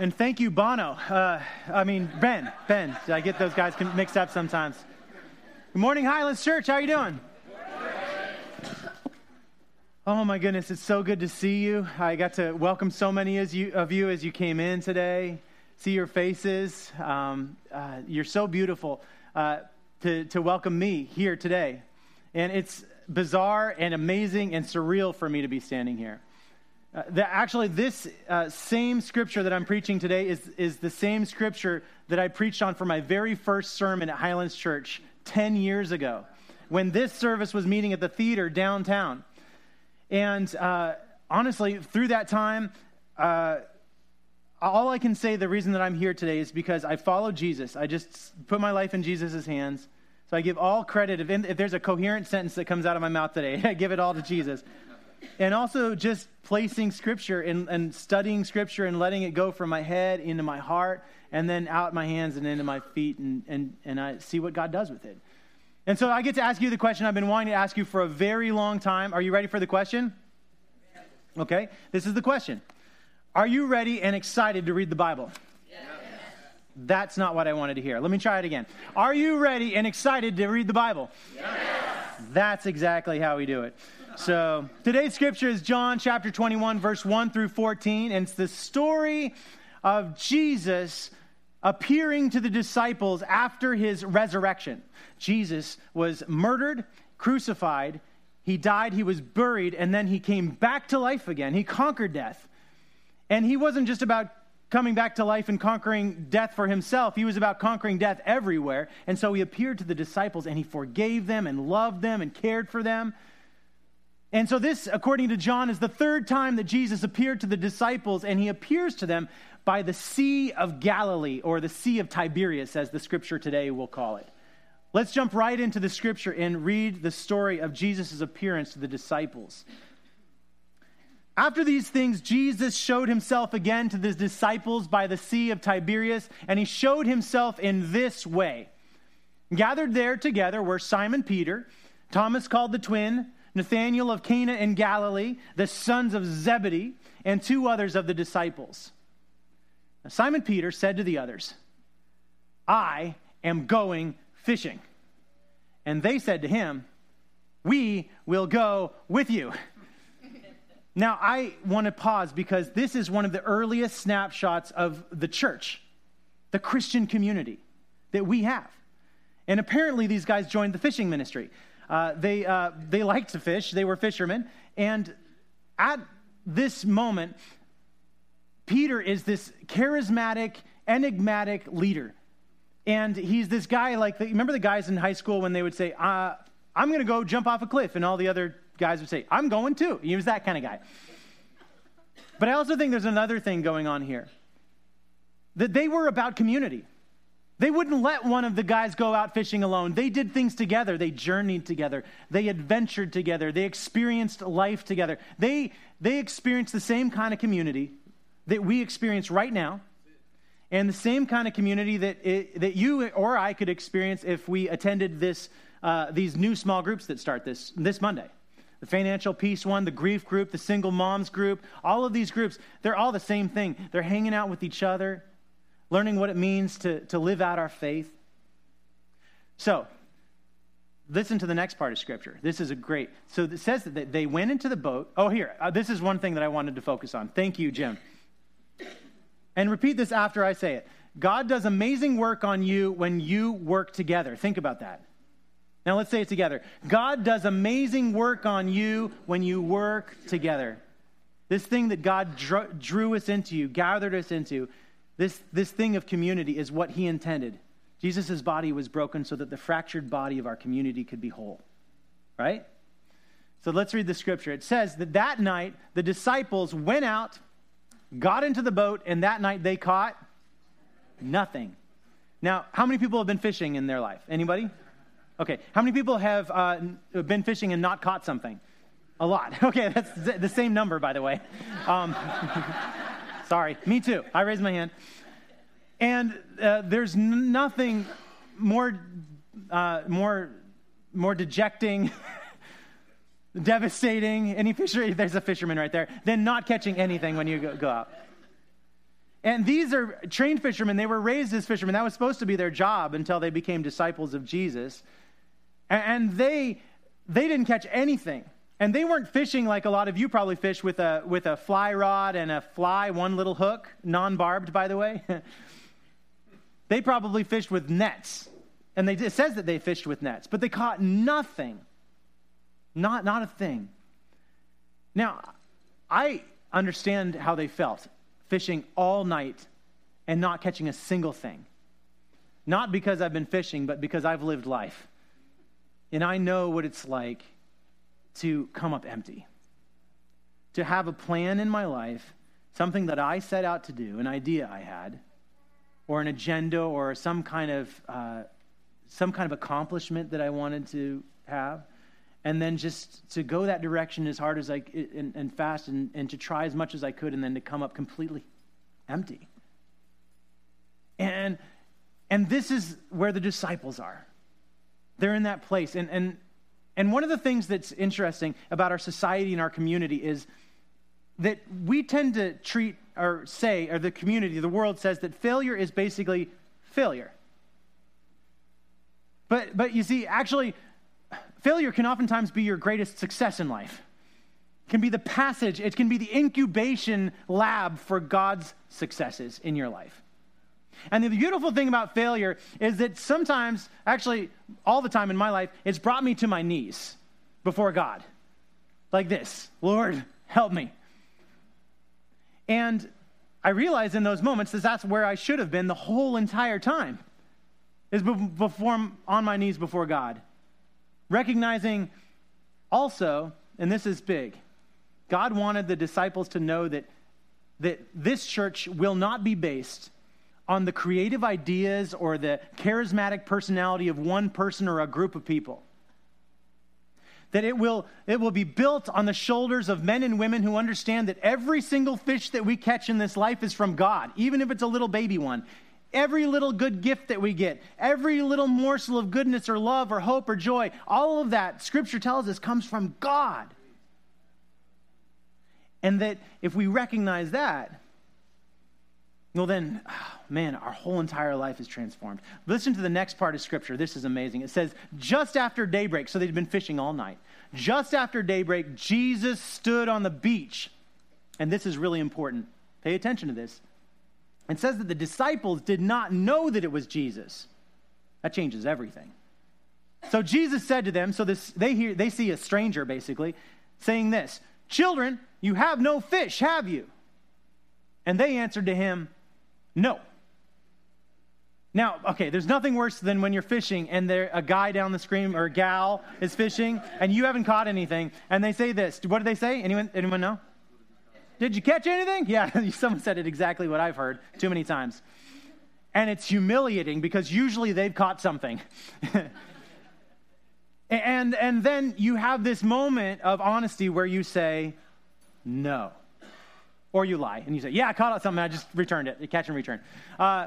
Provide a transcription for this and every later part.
And thank you, Bono. Uh, I mean, Ben. Ben. I get those guys mixed up sometimes. Good morning, Highlands Church. How are you doing? Oh my goodness, it's so good to see you. I got to welcome so many of you, of you as you came in today. See your faces. Um, uh, you're so beautiful uh, to, to welcome me here today. And it's bizarre and amazing and surreal for me to be standing here. Uh, the, actually, this uh, same scripture that I'm preaching today is, is the same scripture that I preached on for my very first sermon at Highlands Church 10 years ago when this service was meeting at the theater downtown. And uh, honestly, through that time, uh, all I can say the reason that I'm here today is because I follow Jesus. I just put my life in Jesus' hands. So I give all credit. If, if there's a coherent sentence that comes out of my mouth today, I give it all to Jesus and also just placing scripture and, and studying scripture and letting it go from my head into my heart and then out my hands and into my feet and, and, and I see what God does with it. And so I get to ask you the question I've been wanting to ask you for a very long time. Are you ready for the question? Okay, this is the question. Are you ready and excited to read the Bible? Yes. That's not what I wanted to hear. Let me try it again. Are you ready and excited to read the Bible? Yes. That's exactly how we do it. So today's scripture is John chapter 21, verse 1 through 14, and it's the story of Jesus appearing to the disciples after his resurrection. Jesus was murdered, crucified, he died, he was buried, and then he came back to life again. He conquered death. And he wasn't just about coming back to life and conquering death for himself. He was about conquering death everywhere. And so he appeared to the disciples and he forgave them and loved them and cared for them. And so, this, according to John, is the third time that Jesus appeared to the disciples, and he appears to them by the Sea of Galilee, or the Sea of Tiberias, as the scripture today will call it. Let's jump right into the scripture and read the story of Jesus' appearance to the disciples. After these things, Jesus showed himself again to the disciples by the Sea of Tiberias, and he showed himself in this way. Gathered there together were Simon Peter, Thomas called the twin, Nathanael of Cana in Galilee, the sons of Zebedee, and two others of the disciples. Now, Simon Peter said to the others, I am going fishing. And they said to him, We will go with you. now, I want to pause because this is one of the earliest snapshots of the church, the Christian community that we have. And apparently, these guys joined the fishing ministry. Uh, they, uh, they liked to fish, they were fishermen. And at this moment, Peter is this charismatic, enigmatic leader. And he's this guy like, the, remember the guys in high school when they would say, uh, I'm going to go jump off a cliff, and all the other guys would say, I'm going too. He was that kind of guy. But I also think there's another thing going on here that they were about community. They wouldn't let one of the guys go out fishing alone. They did things together. They journeyed together. They adventured together. They experienced life together. They, they experienced the same kind of community that we experience right now, and the same kind of community that, it, that you or I could experience if we attended this, uh, these new small groups that start this, this Monday. The financial peace one, the grief group, the single moms group, all of these groups, they're all the same thing. They're hanging out with each other, learning what it means to, to live out our faith. So, listen to the next part of Scripture. This is a great. So it says that they went into the boat. Oh, here, uh, this is one thing that I wanted to focus on. Thank you, Jim. And repeat this after I say it. God does amazing work on you when you work together. Think about that. Now let's say it together. God does amazing work on you when you work together. This thing that God drew, drew us into, gathered us into, this, this thing of community is what he intended. Jesus' body was broken so that the fractured body of our community could be whole. Right? So let's read the scripture. It says that that night the disciples went out, got into the boat, and that night they caught nothing. Now, how many people have been fishing in their life? Anybody? Okay. How many people have uh, been fishing and not caught something? A lot. Okay, that's the same number, by the way. Um, Sorry, me too. I raised my hand. And uh, there's nothing more, uh, more, more dejecting, devastating. Any fisher, there's a fisherman right there. Than not catching anything when you go, go out. And these are trained fishermen. They were raised as fishermen. That was supposed to be their job until they became disciples of Jesus. And they, they didn't catch anything. And they weren't fishing like a lot of you probably fish with a, with a fly rod and a fly, one little hook, non barbed, by the way. they probably fished with nets. And they, it says that they fished with nets, but they caught nothing. Not, not a thing. Now, I understand how they felt fishing all night and not catching a single thing. Not because I've been fishing, but because I've lived life. And I know what it's like to come up empty. To have a plan in my life, something that I set out to do, an idea I had, or an agenda, or some kind of uh, some kind of accomplishment that I wanted to have, and then just to go that direction as hard as I and, and fast and, and to try as much as I could, and then to come up completely empty. And and this is where the disciples are. They're in that place. And and and one of the things that's interesting about our society and our community is that we tend to treat or say, or the community, the world says that failure is basically failure. But, but you see, actually, failure can oftentimes be your greatest success in life. It can be the passage, it can be the incubation lab for God's successes in your life. And the beautiful thing about failure is that sometimes, actually, all the time in my life, it's brought me to my knees before God. Like this Lord, help me. And I realize in those moments that that's where I should have been the whole entire time is before on my knees before God. Recognizing also, and this is big, God wanted the disciples to know that, that this church will not be based on the creative ideas or the charismatic personality of one person or a group of people. That it will, it will be built on the shoulders of men and women who understand that every single fish that we catch in this life is from God, even if it's a little baby one. Every little good gift that we get, every little morsel of goodness or love or hope or joy, all of that, Scripture tells us, comes from God. And that if we recognize that, well, then, man, our whole entire life is transformed. Listen to the next part of Scripture. This is amazing. It says, just after daybreak, so they'd been fishing all night. Just after daybreak, Jesus stood on the beach. And this is really important. Pay attention to this. It says that the disciples did not know that it was Jesus. That changes everything. So Jesus said to them, so this, they, hear, they see a stranger basically saying this Children, you have no fish, have you? And they answered to him, No. Now, okay, there's nothing worse than when you're fishing and there a guy down the stream or a gal is fishing and you haven't caught anything and they say this. What do they say? Anyone anyone know? Did you catch anything? Yeah, someone said it exactly what I've heard too many times. And it's humiliating because usually they've caught something. and, and then you have this moment of honesty where you say, no. Or you lie and you say, yeah, I caught out something, I just returned it. Catch and return. Uh,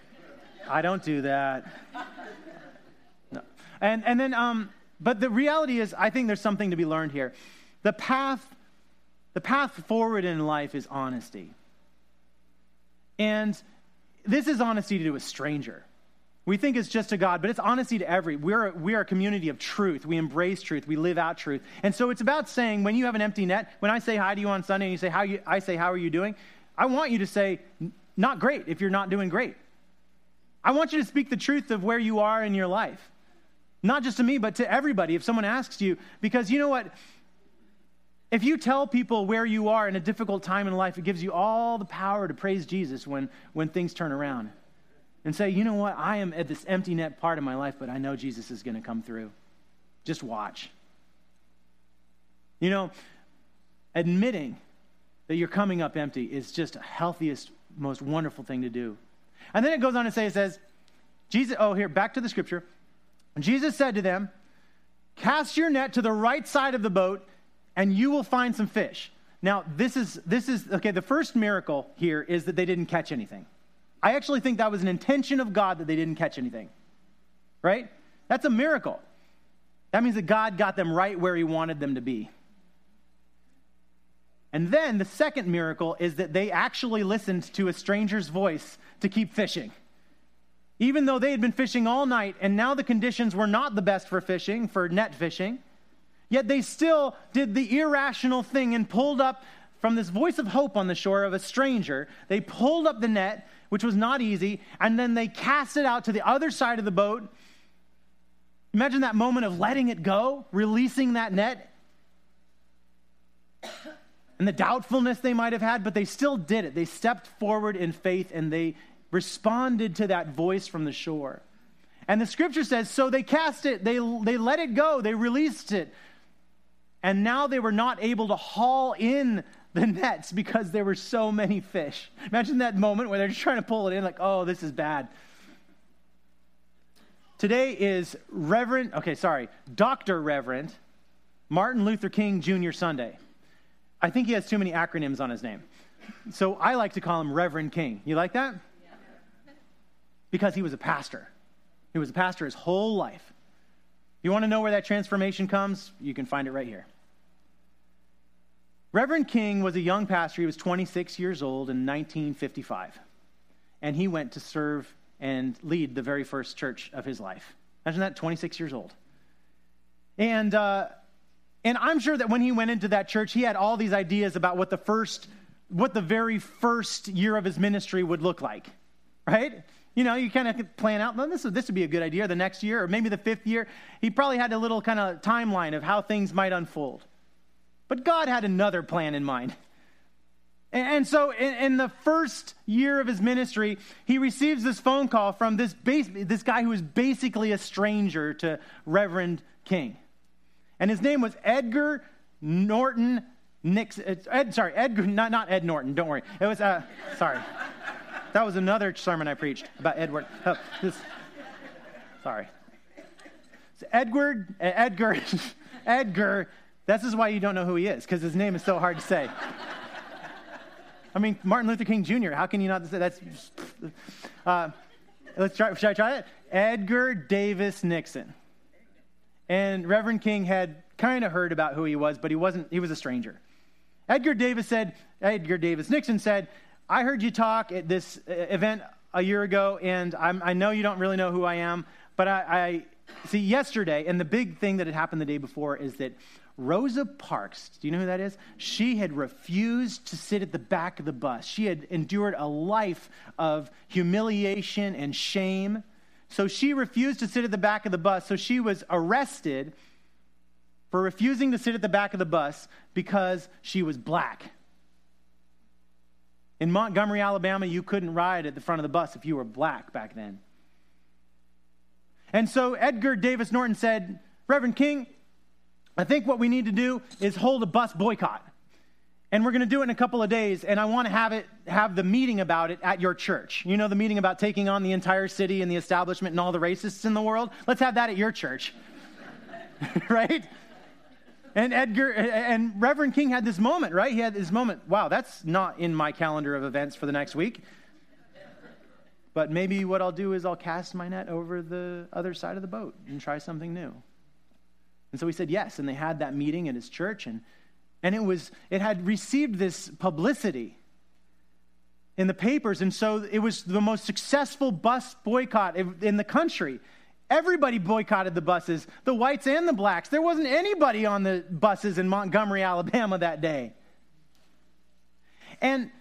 I don't do that. No. And, and then, um, but the reality is, I think there's something to be learned here. The path the path forward in life is honesty. And this is honesty to do a stranger. We think it's just to God, but it's honesty to every. We're, we are a community of truth. We embrace truth. We live out truth. And so it's about saying, when you have an empty net, when I say hi to you on Sunday and you say, how you, I say, how are you doing? I want you to say, not great if you're not doing great. I want you to speak the truth of where you are in your life. Not just to me, but to everybody if someone asks you. Because you know what? If you tell people where you are in a difficult time in life, it gives you all the power to praise Jesus when, when things turn around. And say, you know what? I am at this empty net part of my life, but I know Jesus is going to come through. Just watch. You know, admitting that you're coming up empty is just a healthiest, most wonderful thing to do. And then it goes on to say, it says, Jesus, oh, here, back to the scripture. Jesus said to them, Cast your net to the right side of the boat, and you will find some fish. Now, this is, this is, okay, the first miracle here is that they didn't catch anything. I actually think that was an intention of God that they didn't catch anything. Right? That's a miracle. That means that God got them right where He wanted them to be. And then the second miracle is that they actually listened to a stranger's voice to keep fishing. Even though they had been fishing all night and now the conditions were not the best for fishing, for net fishing, yet they still did the irrational thing and pulled up from this voice of hope on the shore of a stranger. They pulled up the net, which was not easy, and then they cast it out to the other side of the boat. Imagine that moment of letting it go, releasing that net, and the doubtfulness they might have had, but they still did it. They stepped forward in faith and they responded to that voice from the shore. And the scripture says, so they cast it, they, they let it go, they released it. And now they were not able to haul in the nets because there were so many fish. Imagine that moment where they're just trying to pull it in, like, oh, this is bad. Today is Reverend, okay, sorry, Dr. Reverend Martin Luther King Jr. Sunday. I think he has too many acronyms on his name. So I like to call him Reverend King. You like that? Because he was a pastor. He was a pastor his whole life. You want to know where that transformation comes? You can find it right here. Reverend King was a young pastor. He was 26 years old in 1955. And he went to serve and lead the very first church of his life. Imagine that, 26 years old. And uh, and I'm sure that when he went into that church, he had all these ideas about what the first, what the very first year of his ministry would look like, right? You know, you kind of plan out, well, this, this would be a good idea the next year, or maybe the fifth year. He probably had a little kind of timeline of how things might unfold. But God had another plan in mind. And, so, in, the first year of his ministry, he receives this phone call from this, base, this guy who is basically a stranger to Reverend King and his name was Edgar Norton Nixon. Ed, sorry, Edgar, not, not Ed Norton, don't worry. It was, uh, sorry. That was another sermon I preached about Edward. Oh, this, sorry. So Edward, Edgar, Edgar, this is why you don't know who he is, because his name is so hard to say. I mean, Martin Luther King Jr., how can you not say that's. Uh, let's try, should I try it? Edgar Davis Nixon. And Reverend King had kind of heard about who he was, but he wasn't, he was a stranger. Edgar Davis said, Edgar Davis Nixon said, I heard you talk at this uh, event a year ago, and I'm, i know you don't really know who I am, but I, I see yesterday, and the big thing that had happened the day before is that Rosa Parks, do you know who that is? She had refused to sit at the back of the bus. She had endured a life of humiliation and shame so she refused to sit at the back of the bus. So she was arrested for refusing to sit at the back of the bus because she was black. In Montgomery, Alabama, you couldn't ride at the front of the bus if you were black back then. And so Edgar Davis Norton said, Reverend King, I think what we need to do is hold a bus boycott. And we're going to do it in a couple of days and i want to have it have the meeting about it at your church. You know the meeting about taking on the entire city and the establishment and all the racists in the world? Let's have that at your church. Right? And edgar and reverend king had this moment right? He had this moment wow that's not in my calendar of events for the next week. But maybe what i'll do is i'll cast my net over the other side of the boat and try something new and so he said yes and they had that meeting at his church and and it was it had received this publicity in the papers and so it was the most successful bus boycott in the country. Everybody boycotted the buses the whites and the blacks. There wasn't anybody on the buses in montgomery alabama that day. And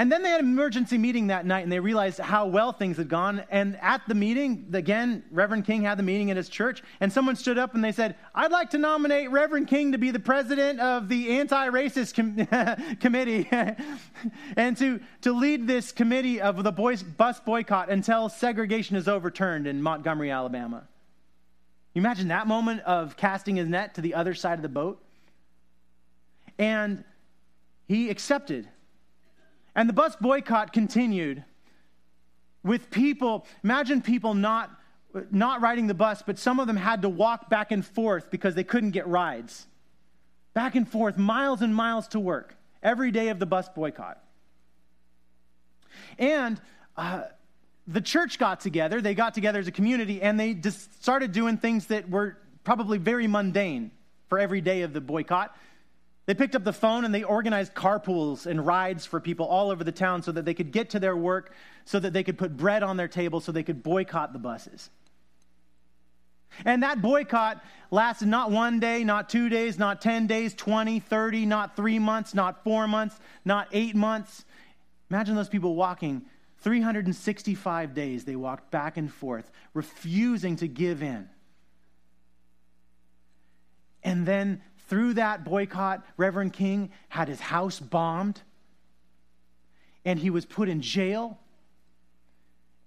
and then they had an emergency meeting that night and they realized how well things had gone. And at the meeting, again, Reverend King had the meeting at his church, and someone stood up and they said, I'd like to nominate Reverend King to be the president of the anti racist com- committee and to, to lead this committee of the boys, bus boycott until segregation is overturned in Montgomery, Alabama. You imagine that moment of casting his net to the other side of the boat? And he accepted and the bus boycott continued with people, imagine people not, not riding the bus, but some of them had to walk back and forth because they couldn't get rides. Back and forth, miles and miles to work every day of the bus boycott. And uh, the church got together, they got together as a community, and they just started doing things that were probably very mundane for every day of the boycott. They picked up the phone and they organized carpools and rides for people all over the town so that they could get to their work, so that they could put bread on their table, so they could boycott the buses. And that boycott lasted not one day, not two days, not 10 days, 20, 30, not three months, not four months, not eight months. Imagine those people walking 365 days. They walked back and forth, refusing to give in. And then through that boycott, Reverend King had his house bombed and he was put in jail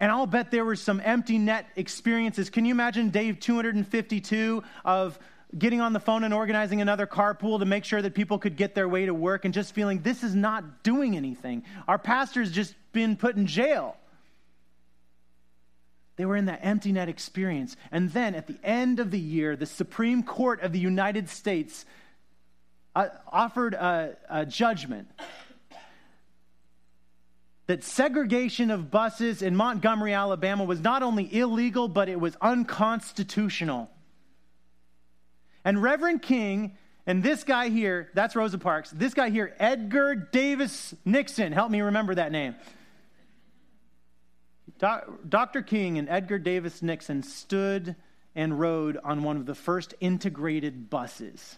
and I'll bet there were some empty net experiences. Can you imagine Dave 252 of getting on the phone and organizing another carpool to make sure that people could get their way to work and just feeling this is not doing anything? Our pastor's just been put in jail. They were in that empty net experience. And then at the end of the year, the Supreme Court of the United States uh, offered a, a judgment that segregation of buses in Montgomery, Alabama was not only illegal, but it was unconstitutional. And Reverend King and this guy here, that's Rosa Parks, this guy here, Edgar Davis Nixon, help me remember that name. Dr. King and Edgar Davis Nixon stood and rode on one of the first integrated buses.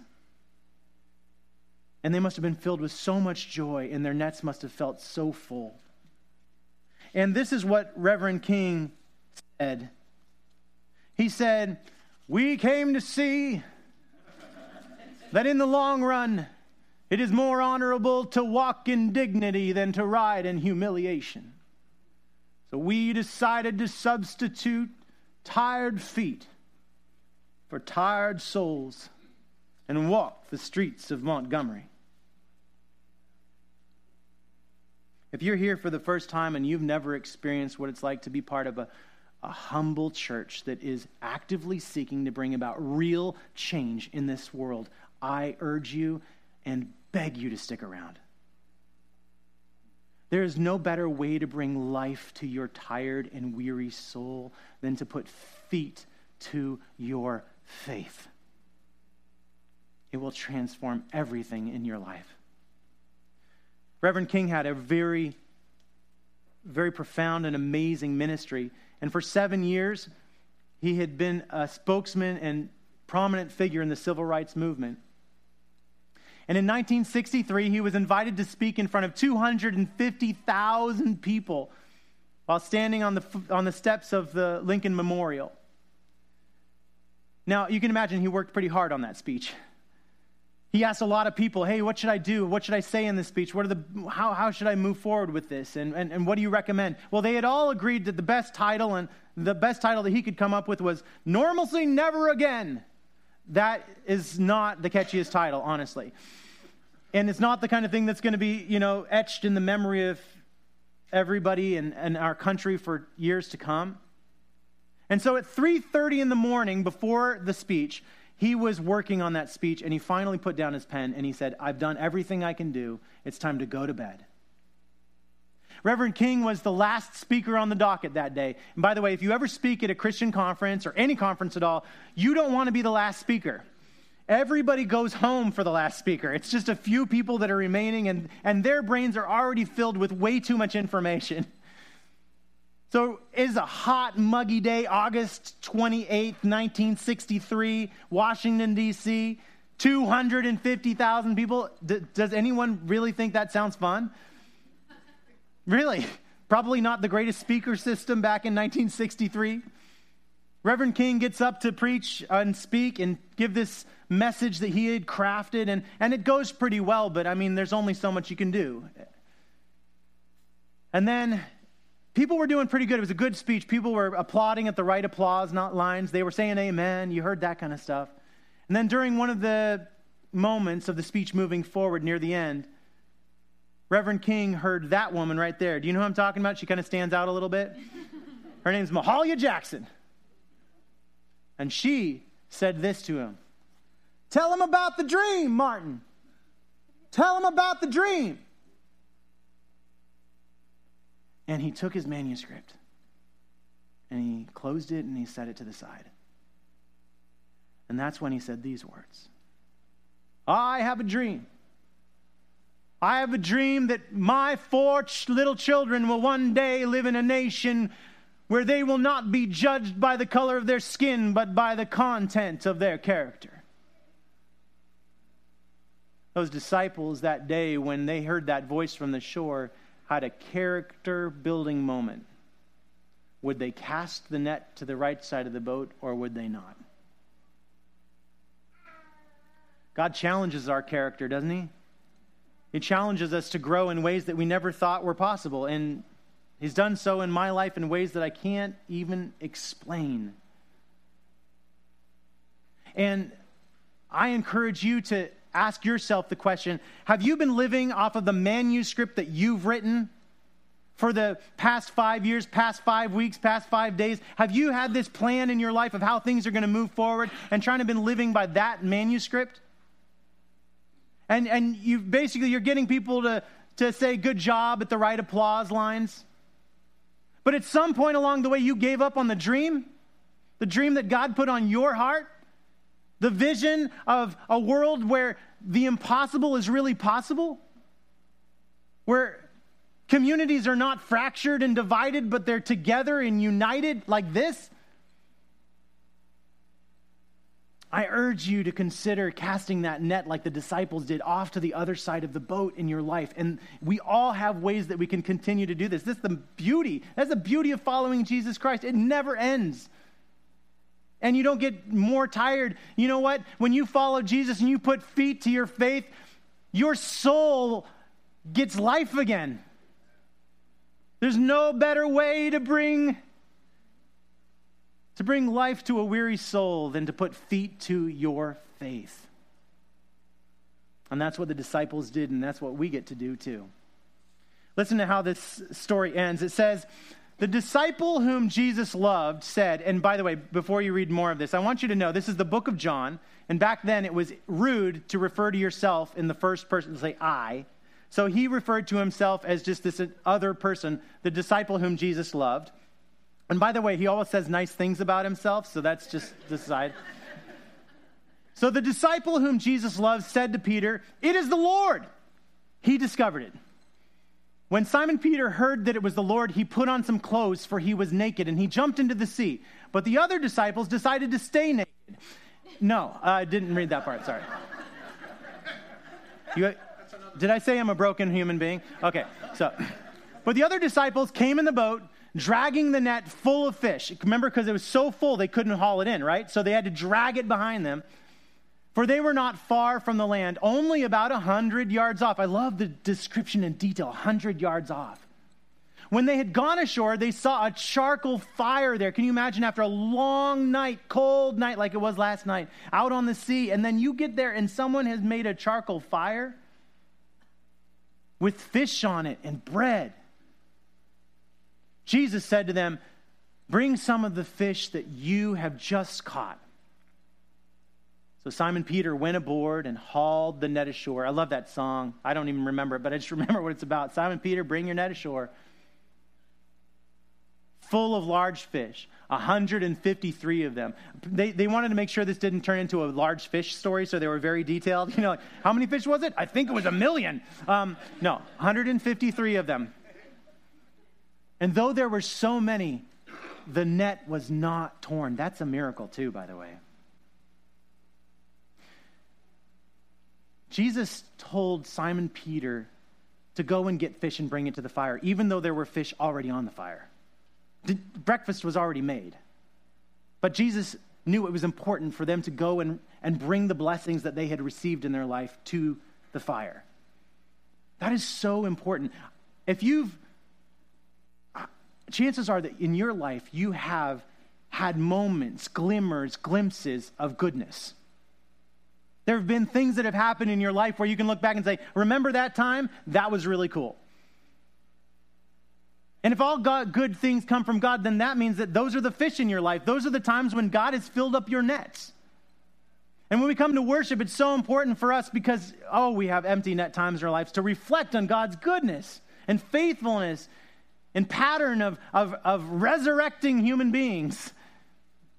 And they must have been filled with so much joy, and their nets must have felt so full. And this is what Reverend King said. He said, We came to see that in the long run, it is more honorable to walk in dignity than to ride in humiliation. We decided to substitute tired feet for tired souls and walk the streets of Montgomery. If you're here for the first time and you've never experienced what it's like to be part of a, a humble church that is actively seeking to bring about real change in this world, I urge you and beg you to stick around. There is no better way to bring life to your tired and weary soul than to put feet to your faith. It will transform everything in your life. Reverend King had a very, very profound and amazing ministry. And for seven years, he had been a spokesman and prominent figure in the civil rights movement. And in 1963, he was invited to speak in front of 250,000 people while standing on the, on the steps of the Lincoln Memorial. Now, you can imagine he worked pretty hard on that speech. He asked a lot of people, hey, what should I do? What should I say in this speech? What are the, how, how should I move forward with this? And, and, and what do you recommend? Well, they had all agreed that the best title and the best title that he could come up with was Normalcy Never Again. That is not the catchiest title, honestly. And it's not the kind of thing that's going to be, you know, etched in the memory of everybody in, our country for years to come. And so at 3:30 in the morning before the speech, he was working on that speech and he finally put down his pen and he said, I've done everything I can do. It's time to go to bed. Reverend King was the last speaker on the docket that day. And by the way, if you ever speak at a Christian conference or any conference at all, you don't want to be the last speaker. Everybody goes home for the last speaker. It's just a few people that are remaining, and, and their brains are already filled with way too much information. So it is a hot, muggy day, August 28th, 1963, Washington, D.C., 250,000 people. D- does anyone really think that sounds fun? Really? Probably not the greatest speaker system back in 1963. Reverend King gets up to preach and speak and give this message that he had crafted, and, and it goes pretty well, but I mean, there's only so much you can do. And then people were doing pretty good. It was a good speech. People were applauding at the right applause, not lines. They were saying amen. You heard that kind of stuff. And then during one of the moments of the speech moving forward near the end, Reverend King heard that woman right there. Do you know who I'm talking about? She kind of stands out a little bit. Her name's Mahalia Jackson. And she said this to him Tell him about the dream, Martin. Tell him about the dream. And he took his manuscript and he closed it and he set it to the side. And that's when he said these words I have a dream I have a dream that my four ch- little children will one day live in a nation where they will not be judged by the color of their skin, but by the content of their character. Those disciples that day, when they heard that voice from the shore, had a character building moment. Would they cast the net to the right side of the boat or would they not? God challenges our character, doesn't He? He challenges us to grow in ways that we never thought were possible. And He's done so in my life in ways that I can't even explain. And I encourage you to ask yourself the question Have you been living off of the manuscript that you've written for the past five years, past five weeks, past five days? Have you had this plan in your life of how things are going to move forward and trying to been living by that manuscript? And, and you basically you're getting people to, to say good job at the right applause lines. But at some point along the way, you gave up on the dream, the dream that God put on your heart, the vision of a world where the impossible is really possible, where communities are not fractured and divided, but they're together and united like this. I urge you to consider casting that net like the disciples did off to the other side of the boat in your life. And we all have ways that we can continue to do this. This is the beauty. That's the beauty of following Jesus Christ. It never ends. And you don't get more tired. You know what? When you follow Jesus and you put feet to your faith, your soul gets life again. There's no better way to bring to bring life to a weary soul than to put feet to your faith. And that's what the disciples did, and that's what we get to do too. Listen to how this story ends. It says, The disciple whom Jesus loved said, and by the way, before you read more of this, I want you to know this is the book of John, and back then it was rude to refer to yourself in the first person, to say I. So he referred to himself as just this other person, the disciple whom Jesus loved. And by the way, he always says nice things about himself, so that's just the side. So the disciple whom Jesus loved said to Peter, It is the Lord. He discovered it. When Simon Peter heard that it was the Lord, he put on some clothes, for he was naked, and he jumped into the sea. But the other disciples decided to stay naked. No, I didn't read that part, sorry. You, did I say I'm a broken human being? Okay, so. But the other disciples came in the boat dragging the net full of fish. Remember, because it was so full, they couldn't haul it in, right? So they had to drag it behind them. For they were not far from the land, only about a hundred yards off. I love the description in detail, a hundred yards off. When they had gone ashore, they saw a charcoal fire there. Can you imagine after a long night, cold night like it was last night, out on the sea, and then you get there and someone has made a charcoal fire with fish on it and bread? Jesus said to them, Bring some of the fish that you have just caught. So Simon Peter went aboard and hauled the net ashore. I love that song. I don't even remember it, but I just remember what it's about. Simon Peter, bring your net ashore. Full of large fish, 153 of them. They, they wanted to make sure this didn't turn into a large fish story, so they were very detailed. You know, like, how many fish was it? I think it was a million. Um, no, 153 of them. And though there were so many, the net was not torn. That's a miracle, too, by the way. Jesus told Simon Peter to go and get fish and bring it to the fire, even though there were fish already on the fire. breakfast was already made. But Jesus knew it was important for them to go and, and bring the blessings that they had received in their life to the fire. That is so important. If you've chances are that in your life you have had moments, glimmers, glimpses of goodness. There have been things that have happened in your life where you can look back and say, Remember that time? That was really cool. And if all God, good things come from God, then that means that those are the fish in your life. Those are the times when God has filled up your nets. And when we come to worship, it's so important for us because, oh, we have empty net times in our lives to reflect on God's goodness and faithfulness and pattern of, of, of resurrecting human beings,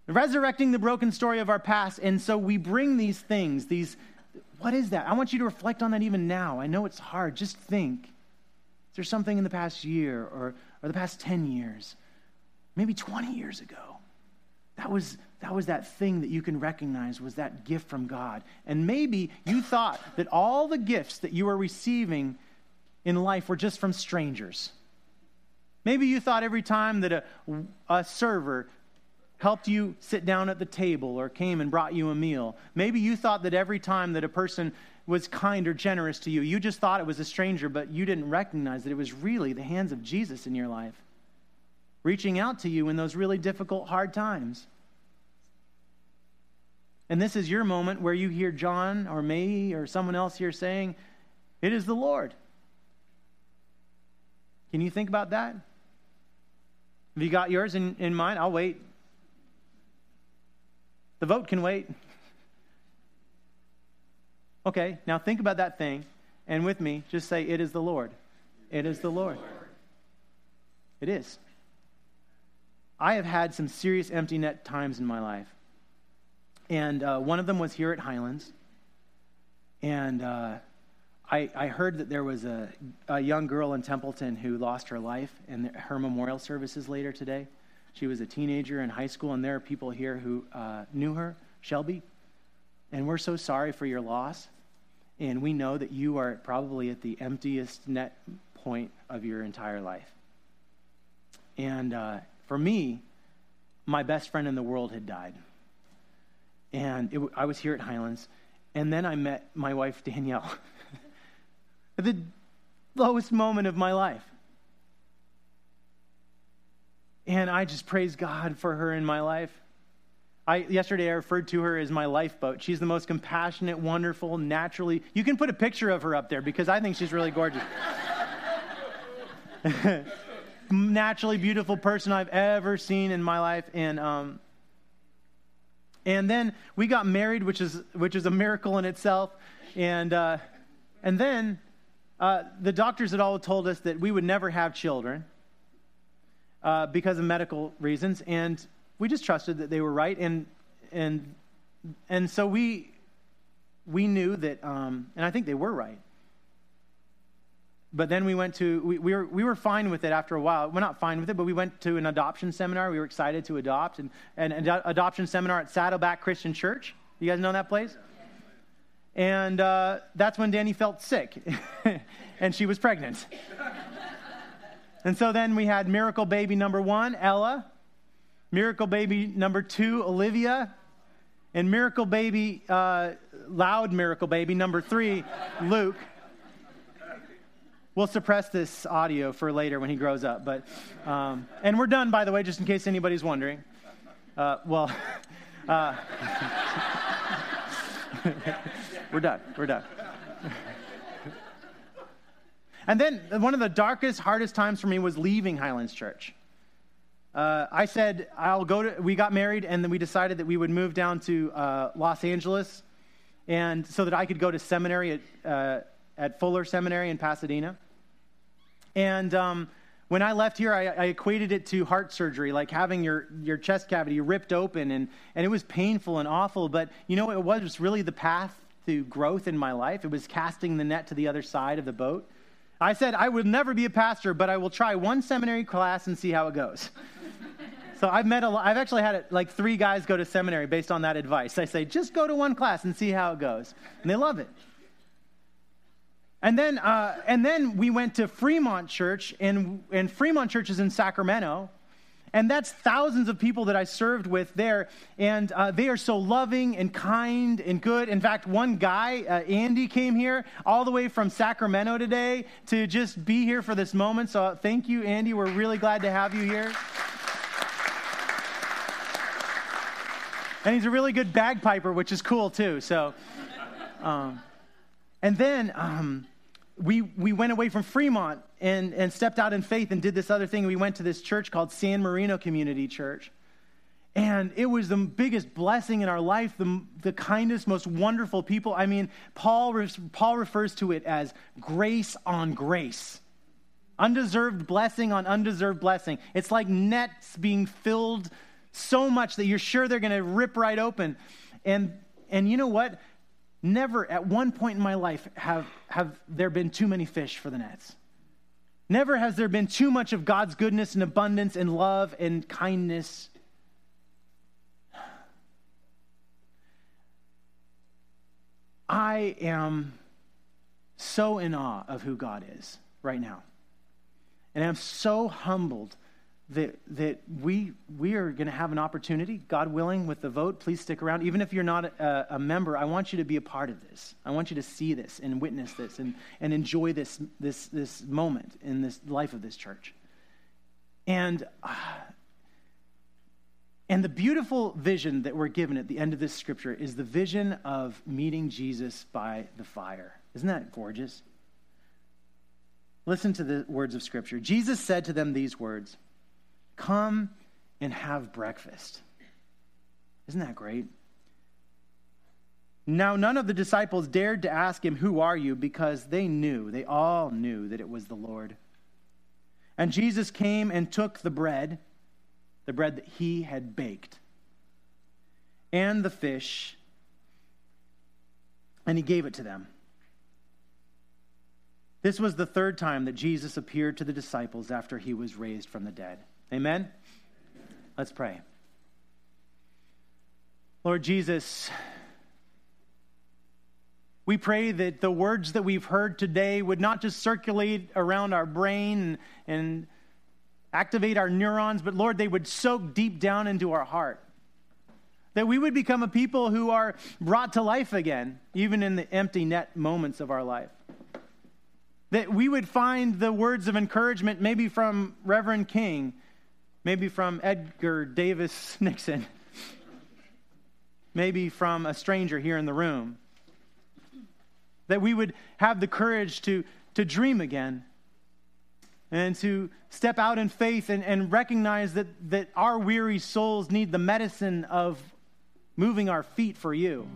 resurrecting the broken story of our past. And so we bring these things, these what is that? I want you to reflect on that even now. I know it's hard. Just think. Is there something in the past year or, or the past 10 years, maybe 20 years ago? That was, that was that thing that you can recognize was that gift from God. And maybe you thought that all the gifts that you were receiving in life were just from strangers. Maybe you thought every time that a, a server helped you sit down at the table or came and brought you a meal. Maybe you thought that every time that a person was kind or generous to you, you just thought it was a stranger, but you didn't recognize that it was really the hands of Jesus in your life, reaching out to you in those really difficult, hard times. And this is your moment where you hear John or me or someone else here saying, It is the Lord. Can you think about that? Have you got yours in, in mind? I'll wait. The vote can wait. Okay, now think about that thing, and with me, just say, It is the Lord. It is the Lord. It is. I have had some serious empty net times in my life. And uh, one of them was here at Highlands. And uh, I, I, heard that there was a, a, young girl in Templeton who lost her life, and her memorial services later today. She was a teenager in high school, and there are people here who uh, knew her, Shelby. And we're so sorry for your loss. And we know that you are probably at the emptiest net point of your entire life. And uh, for me, my best friend in the world had died. And it, I was here at Highlands. And then I met my wife, Danielle, at the lowest moment of my life. And I just praise God for her in my life. I, yesterday, I referred to her as my lifeboat. She's the most compassionate, wonderful, naturally. You can put a picture of her up there because I think she's really gorgeous. naturally beautiful person I've ever seen in my life. And, um, and then we got married, which is, which is a miracle in itself. And, uh, and then uh, the doctors had all told us that we would never have children uh, because of medical reasons, and we just trusted that they were right, and and and so we we knew that, um, and I think they were right. But then we went to we, we were we were fine with it after a while. We're not fine with it, but we went to an adoption seminar. We were excited to adopt, and an adoption seminar at Saddleback Christian Church. You guys know that place? And uh, that's when Danny felt sick, and she was pregnant. And so then we had miracle baby number one, Ella, miracle baby number two, Olivia, and miracle baby, uh, loud miracle baby number three, Luke. We'll suppress this audio for later when he grows up. But, um, and we're done, by the way, just in case anybody's wondering. Uh, well, uh, we're done. We're done. And then one of the darkest, hardest times for me was leaving Highlands Church. Uh, I said, I'll go to, we got married, and then we decided that we would move down to uh, Los Angeles, and so that I could go to seminary at, uh, at Fuller Seminary in Pasadena. And um, when I left here, I, I, equated it to heart surgery, like having your, your chest cavity ripped open, and, and it was painful and awful, but you know, it was really the path to growth in my life. It was casting the net to the other side of the boat. I said, I will never be a pastor, but I will try one seminary class and see how it goes. so I've met a lot, I've actually had like three guys go to seminary based on that advice. I say, just go to one class and see how it goes. And they love it. And then, uh, and then we went to Fremont Church, and, and Fremont Church is in Sacramento. And that's thousands of people that I served with there. And uh, they are so loving and kind and good. In fact, one guy, uh, Andy, came here all the way from Sacramento today to just be here for this moment. So thank you, Andy. We're really glad to have you here. And he's a really good bagpiper, which is cool too. So, um, and then um, we, we went away from Fremont and, and stepped out in faith and did this other thing. We went to this church called San Marino Community Church. And it was the biggest blessing in our life, the, the kindest, most wonderful people. I mean, Paul, Paul refers to it as grace on grace. Undeserved blessing on undeserved blessing. It's like nets being filled so much that you're sure they're going to rip right open. And, and you know what? never at one point in my life have, have there been too many fish for the nets. Never has there been too much of God's goodness and abundance and love and kindness. I am so in awe of who God is right now. And I'm so humbled that, that we, we are going to have an opportunity, God willing, with the vote. Please stick around. Even if you're not a, a, member, I want you to be a part of this. I want you to see this and witness this and, and enjoy this, this, this moment in this life of this church. And, uh, and the beautiful vision that we're given at the end of this scripture is the vision of meeting Jesus by the fire. Isn't that gorgeous? Listen to the words of scripture. Jesus said to them these words. Come and have breakfast. Isn't that great? Now, none of the disciples dared to ask him, Who are you? because they knew, they all knew that it was the Lord. And Jesus came and took the bread, the bread that he had baked, and the fish, and he gave it to them. This was the third time that Jesus appeared to the disciples after he was raised from the dead. Amen? Let's pray. Lord Jesus, we pray that the words that we've heard today would not just circulate around our brain and, activate our neurons, but Lord, they would soak deep down into our heart. That we would become a people who are brought to life again, even in the empty net moments of our life. That we would find the words of encouragement, maybe from Reverend King, maybe from Edgar Davis Nixon, maybe from a stranger here in the room. That we would have the courage to, to dream again and to step out in faith and, and recognize that, that our weary souls need the medicine of moving our feet for you.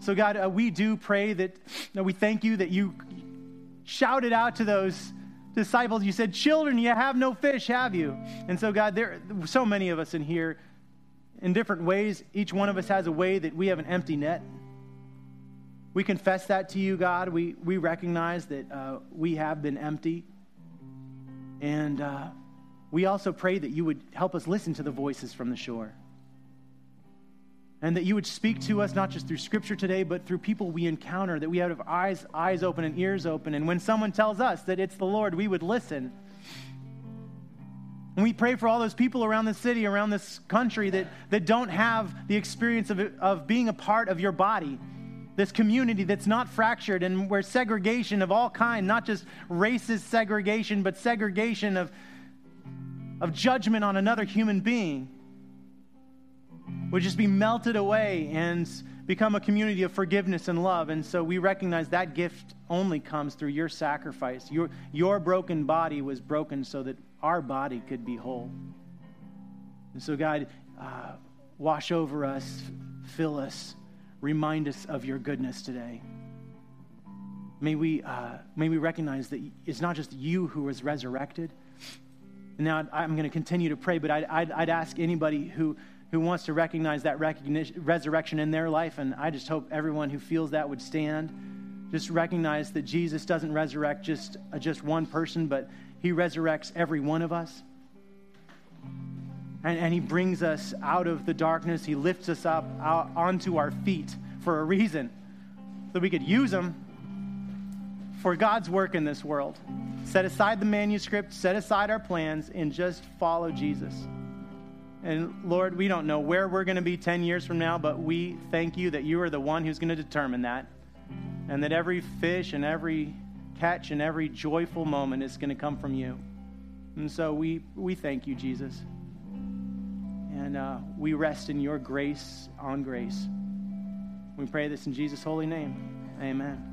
So, God, uh, we do pray that, that we thank you that you shouted out to those disciples, you said, Children, you have no fish, have you? And so, God, there are so many of us in here in different ways. Each one of us has a way that we have an empty net. We confess that to you, God. We, we recognize that uh, we have been empty. And uh, we also pray that you would help us listen to the voices from the shore and that you would speak to us not just through scripture today but through people we encounter that we have eyes eyes open and ears open. And when someone tells us that it's the lord we would listen. And we pray for all those people around the city around this country that, that don't have the experience of, of being a part of your body this community that's not fractured and where segregation of all kind not just racist segregation but segregation of, of judgment on another human being would just be melted away and become a community of forgiveness and love. And so we recognize that gift only comes through your sacrifice. Your, your broken body was broken so that our body could be whole. And so, God, uh, wash over us, fill us, remind us of your goodness today. May we, uh, may we recognize that it's not just you who was resurrected. Now I'm going to continue to pray, but I'd, I'd, I'd ask anybody who who wants to recognize that resurrection in their life. And I just hope everyone who feels that would stand. Just recognize that Jesus doesn't resurrect just, uh, just one person, but he resurrects every one of us. And, and he brings us out of the darkness. He lifts us up out, onto our feet for a reason, so we could use them for God's work in this world. Set aside the manuscript, set aside our plans, and just follow Jesus. And Lord, we don't know where we're going to be 10 years from now, but we thank you that you are the one who's going to determine that. And that every fish and every catch and every joyful moment is going to come from you. And so we, we thank you, Jesus. And uh, we rest in your grace on grace. We pray this in Jesus' holy name. Amen.